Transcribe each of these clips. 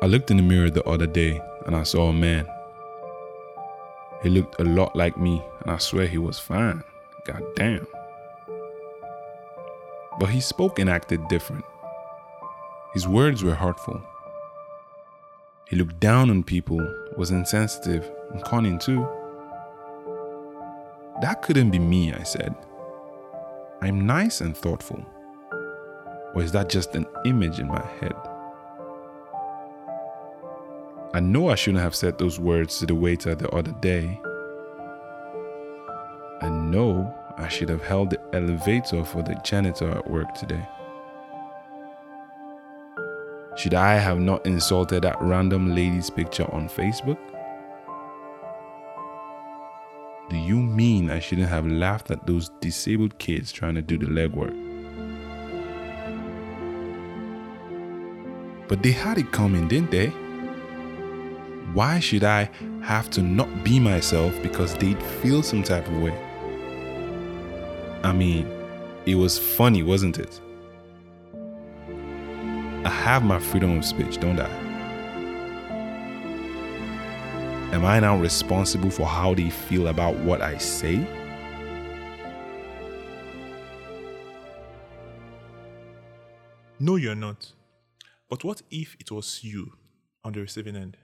I looked in the mirror the other day and I saw a man. He looked a lot like me and I swear he was fine. God damn. But he spoke and acted different. His words were hurtful. He looked down on people, was insensitive, and cunning too. That couldn't be me, I said. I'm nice and thoughtful. Or is that just an image in my head? I know I shouldn't have said those words to the waiter the other day. I know I should have held the elevator for the janitor at work today. Should I have not insulted that random lady's picture on Facebook? Do you mean I shouldn't have laughed at those disabled kids trying to do the legwork? But they had it coming, didn't they? Why should I have to not be myself because they'd feel some type of way? I mean, it was funny, wasn't it? I have my freedom of speech, don't I? Am I now responsible for how they feel about what I say? No, you're not. But what if it was you on the receiving end?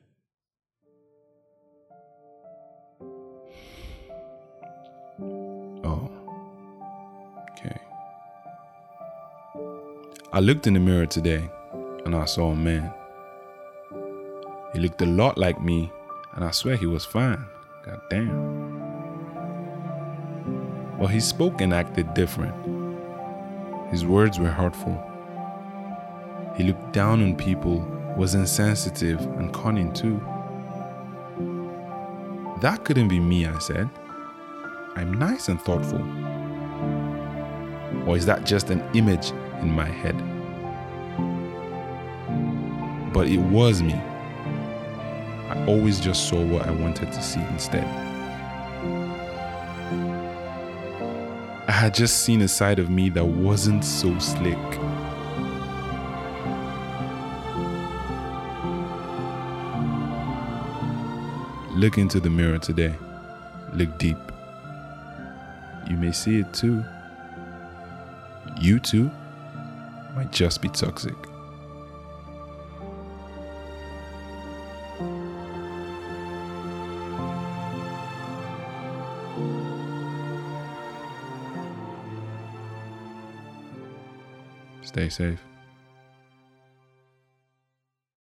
I looked in the mirror today and I saw a man. He looked a lot like me and I swear he was fine. God damn. Well, he spoke and acted different. His words were hurtful. He looked down on people, was insensitive, and cunning too. That couldn't be me, I said. I'm nice and thoughtful. Or is that just an image in my head? But it was me. I always just saw what I wanted to see instead. I had just seen a side of me that wasn't so slick. Look into the mirror today. Look deep. You may see it too. You too might just be toxic. Stay safe.